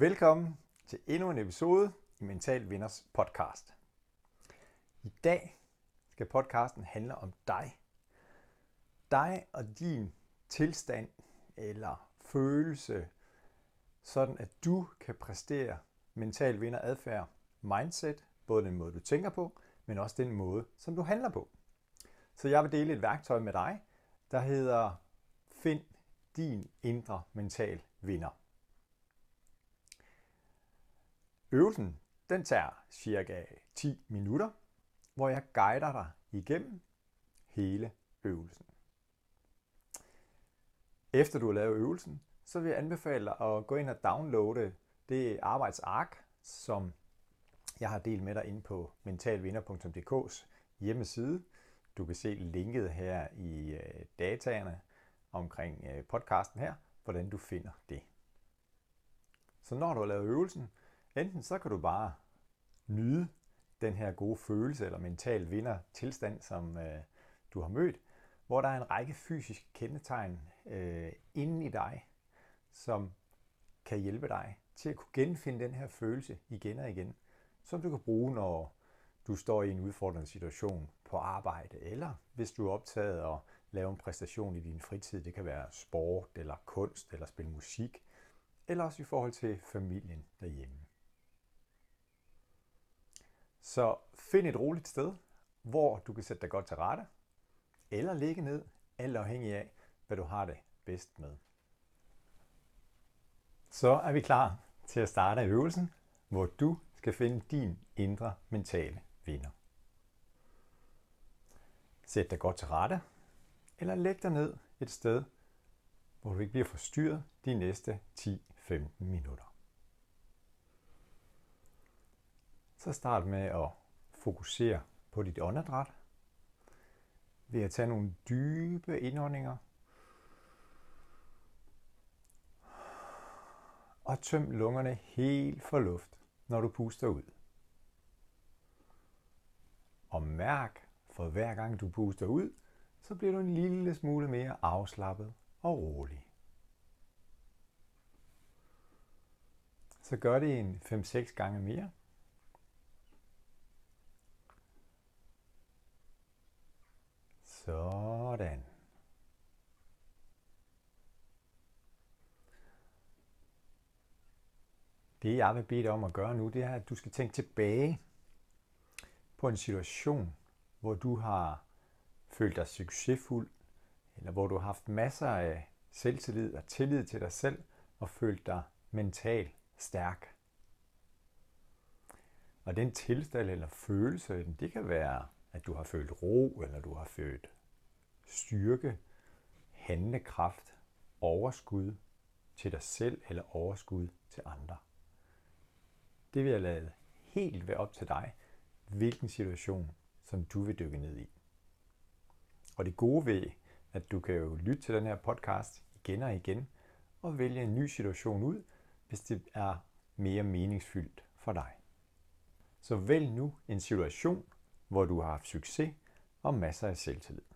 Velkommen til endnu en episode i Mental Vinders podcast. I dag skal podcasten handle om dig. Dig og din tilstand eller følelse, sådan at du kan præstere mental vinder adfærd, mindset, både den måde du tænker på, men også den måde, som du handler på. Så jeg vil dele et værktøj med dig, der hedder Find din indre mental vinder. Øvelsen den tager cirka 10 minutter, hvor jeg guider dig igennem hele øvelsen. Efter du har lavet øvelsen, så vil jeg anbefale dig at gå ind og downloade det arbejdsark, som jeg har delt med dig inde på mentalvinder.dk's hjemmeside. Du kan se linket her i øh, dataerne omkring øh, podcasten her, hvordan du finder det. Så når du har lavet øvelsen, enten så kan du bare nyde den her gode følelse eller mental vinder tilstand, som øh, du har mødt, hvor der er en række fysiske kendetegn øh, inde i dig, som kan hjælpe dig til at kunne genfinde den her følelse igen og igen, som du kan bruge, når du står i en udfordrende situation på arbejde, eller hvis du er optaget at lave en præstation i din fritid. Det kan være sport, eller kunst, eller spille musik, eller også i forhold til familien derhjemme. Så find et roligt sted, hvor du kan sætte dig godt til rette, eller ligge ned, alt afhængig af, hvad du har det bedst med. Så er vi klar til at starte øvelsen, hvor du skal finde din indre mentale vinder. Sæt dig godt til rette, eller læg dig ned et sted, hvor du ikke bliver forstyrret de næste 10-15 minutter. Så start med at fokusere på dit åndedræt ved at tage nogle dybe indåndinger og tøm lungerne helt for luft, når du puster ud. Og mærk, for hver gang du puster ud, så bliver du en lille smule mere afslappet og rolig. Så gør det en 5-6 gange mere. Sådan. Det jeg vil bede dig om at gøre nu, det er, at du skal tænke tilbage på en situation, hvor du har følt dig succesfuld, eller hvor du har haft masser af selvtillid og tillid til dig selv, og følt dig mentalt stærk. Og den tilstand eller følelse, det kan være, at du har følt ro, eller du har følt styrke, handlekraft, overskud til dig selv eller overskud til andre. Det vil jeg lade helt være op til dig, hvilken situation, som du vil dykke ned i. Og det gode ved, at du kan jo lytte til den her podcast igen og igen, og vælge en ny situation ud, hvis det er mere meningsfyldt for dig. Så vælg nu en situation, hvor du har haft succes og masser af selvtillid.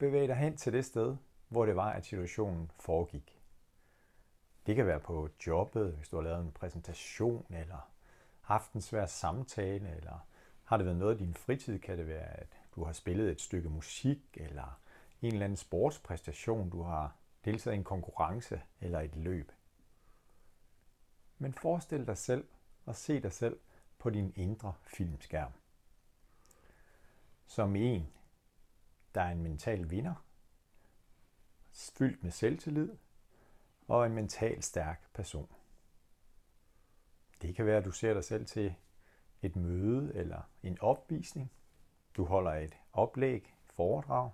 Bevæg dig hen til det sted, hvor det var, at situationen foregik. Det kan være på jobbet, hvis du har lavet en præsentation, eller haft en svær samtale, eller har det været noget af din fritid, kan det være, at du har spillet et stykke musik, eller en eller anden sportspræstation, du har deltaget i en konkurrence eller et løb. Men forestil dig selv og se dig selv på din indre filmskærm. Som en, der er en mental vinder, fyldt med selvtillid og en mental stærk person. Det kan være, at du ser dig selv til et møde eller en opvisning. Du holder et oplæg, foredrag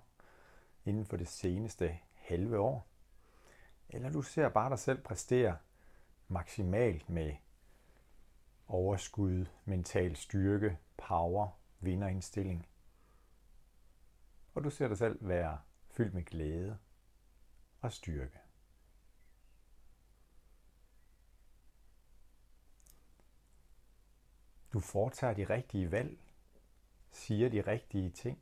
inden for det seneste halve år. Eller du ser bare dig selv præstere maksimalt med overskud, mental styrke, power, vinderindstilling. Og du ser dig selv være fyldt med glæde og styrke. Du foretager de rigtige valg, siger de rigtige ting,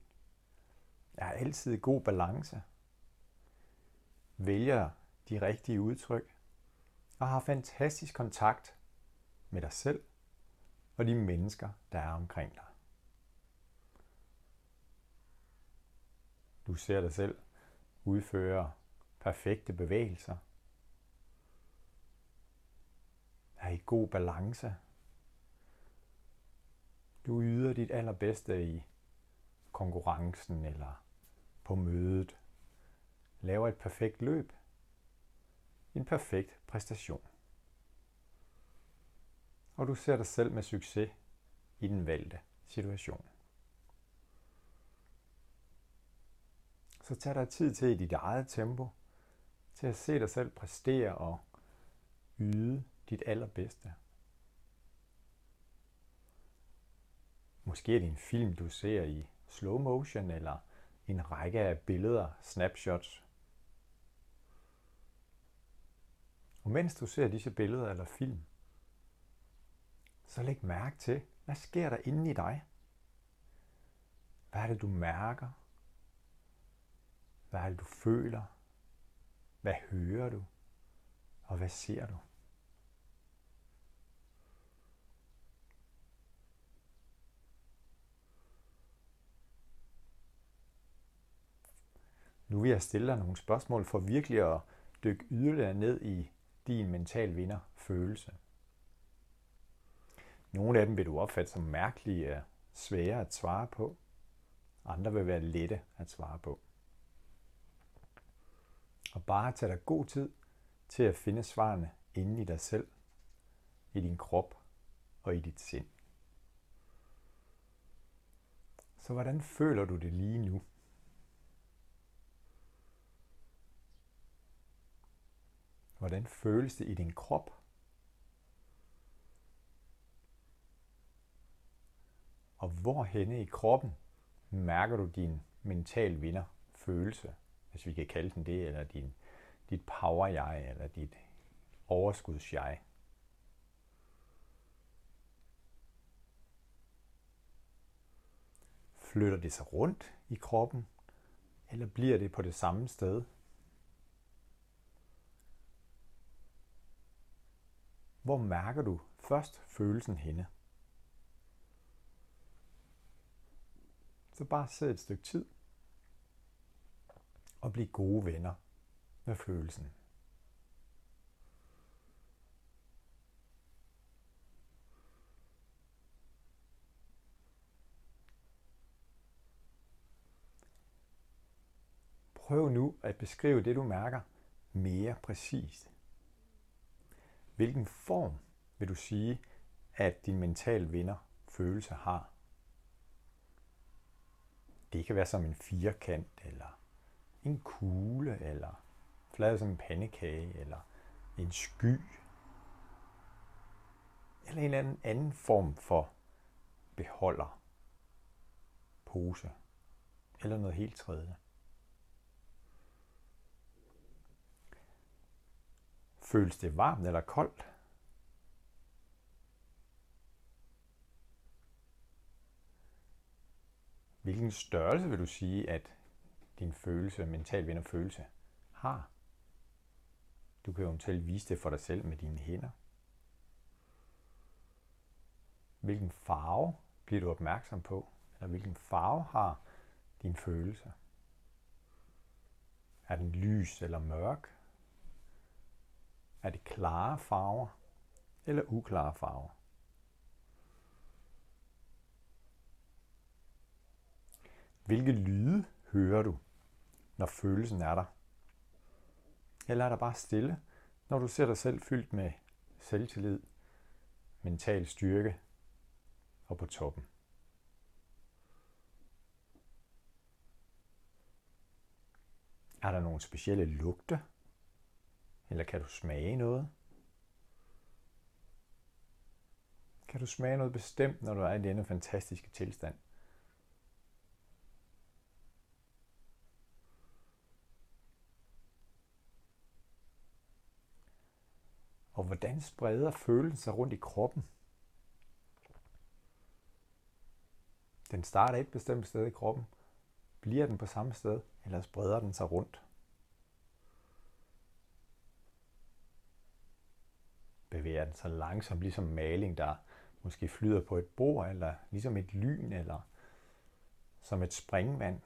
er altid i god balance, vælger de rigtige udtryk, og har fantastisk kontakt med dig selv og de mennesker, der er omkring dig. Du ser dig selv udføre perfekte bevægelser. Er i god balance. Du yder dit allerbedste i konkurrencen eller på mødet. Laver et perfekt løb. En perfekt præstation. Og du ser dig selv med succes i den valgte situation. Så tag dig tid til i dit eget tempo, til at se dig selv præstere og yde dit allerbedste. Måske er det en film, du ser i slow motion, eller en række af billeder, snapshots. Og mens du ser disse billeder eller film, så læg mærke til, hvad sker der inde i dig? Hvad er det, du mærker? Hvad er det, du føler? Hvad hører du? Og hvad ser du? Nu vil jeg stille dig nogle spørgsmål for virkelig at dykke yderligere ned i din mental vinder følelse. Nogle af dem vil du opfatte som mærkelige og svære at svare på. Andre vil være lette at svare på. Og bare tag dig god tid til at finde svarene inde i dig selv, i din krop og i dit sind. Så hvordan føler du det lige nu? Hvordan føles det i din krop? Og hvor henne i kroppen mærker du din mental vinder følelse? Hvis vi kan kalde den det, eller din, dit power-jeg, eller dit overskuds-jeg. Flytter det sig rundt i kroppen, eller bliver det på det samme sted? Hvor mærker du først følelsen henne? Så bare sid et stykke tid og blive gode venner med følelsen. Prøv nu at beskrive det, du mærker mere præcist. Hvilken form vil du sige, at din mental vinder følelse har? Det kan være som en firkant, eller en kugle, eller flad som en pandekage, eller en sky, eller en eller anden, anden form for beholder, pose, eller noget helt tredje. Føles det varmt eller koldt? Hvilken størrelse vil du sige, at din følelse, mental vind følelse, har. Du kan eventuelt vise det for dig selv med dine hænder. Hvilken farve bliver du opmærksom på? Eller hvilken farve har din følelse? Er den lys eller mørk? Er det klare farver eller uklare farver? Hvilke lyde hører du? Når følelsen er der? Eller er der bare stille, når du ser dig selv fyldt med selvtillid, mental styrke og på toppen? Er der nogle specielle lugte? Eller kan du smage noget? Kan du smage noget bestemt, når du er i denne fantastiske tilstand? Og hvordan spreder følelsen sig rundt i kroppen? Den starter et bestemt sted i kroppen. Bliver den på samme sted, eller spreder den sig rundt? bevæger den sig langsomt, ligesom maling, der måske flyder på et bord, eller ligesom et lyn, eller som et springvand,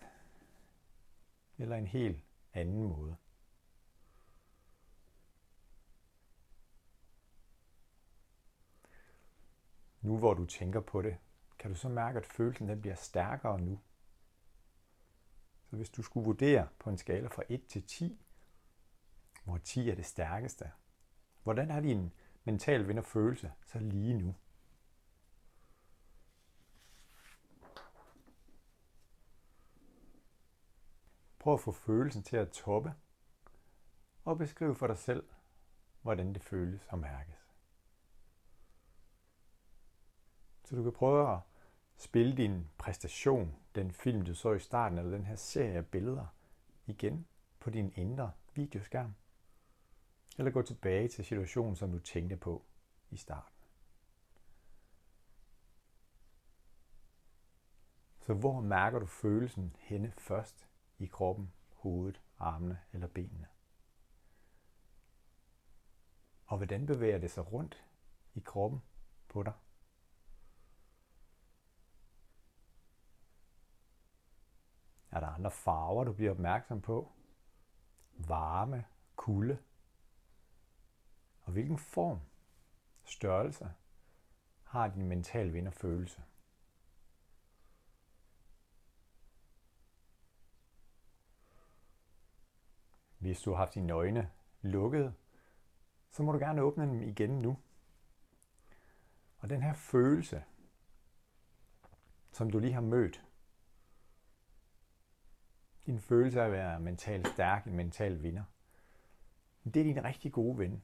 eller en helt anden måde. Nu hvor du tænker på det, kan du så mærke, at følelsen den bliver stærkere nu. Så hvis du skulle vurdere på en skala fra 1 til 10, hvor 10 er det stærkeste, hvordan er din mental vinderfølelse så lige nu? Prøv at få følelsen til at toppe, og beskriv for dig selv, hvordan det føles og mærkes. Så du kan prøve at spille din præstation, den film, du så i starten, eller den her serie af billeder, igen på din indre videoskærm. Eller gå tilbage til situationen, som du tænkte på i starten. Så hvor mærker du følelsen henne først i kroppen, hovedet, armene eller benene? Og hvordan bevæger det sig rundt i kroppen på dig? Er der andre farver, du bliver opmærksom på? Varme, kulde? Og hvilken form, størrelse har din mental vinderfølelse? Hvis du har haft dine øjne lukket, så må du gerne åbne dem igen nu. Og den her følelse, som du lige har mødt, din følelse af at være mentalt stærk, en mental vinder. Det er din rigtig gode ven.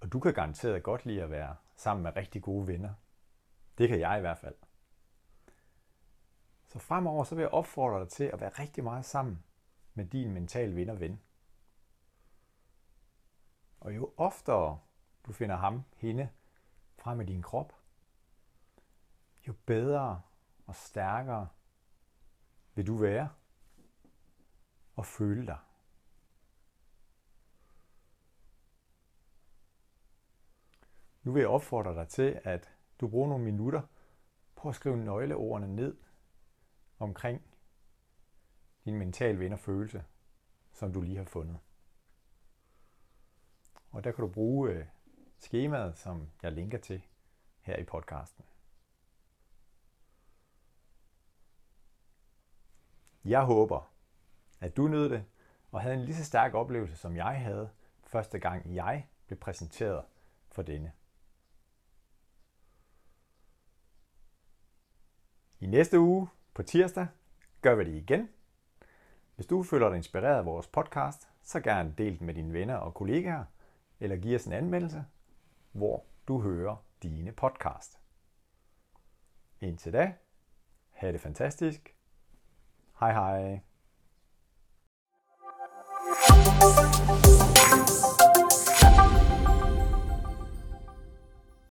Og du kan garanteret godt lide at være sammen med rigtig gode venner. Det kan jeg i hvert fald. Så fremover så vil jeg opfordre dig til at være rigtig meget sammen med din mental vinder ven. Og jo oftere du finder ham, hende, frem i din krop, jo bedre og stærkere vil du være og føle dig. Nu vil jeg opfordre dig til, at du bruger nogle minutter på at skrive nøgleordene ned omkring din mental ven og følelse, som du lige har fundet. Og der kan du bruge øh, skemaet, som jeg linker til her i podcasten. Jeg håber, at du nød det og havde en lige så stærk oplevelse, som jeg havde første gang jeg blev præsenteret for denne. I næste uge på tirsdag gør vi det igen. Hvis du føler dig inspireret af vores podcast, så gerne del den med dine venner og kollegaer, eller giv os en anmeldelse, hvor du hører dine podcast. Indtil da, have det fantastisk. Hej hej.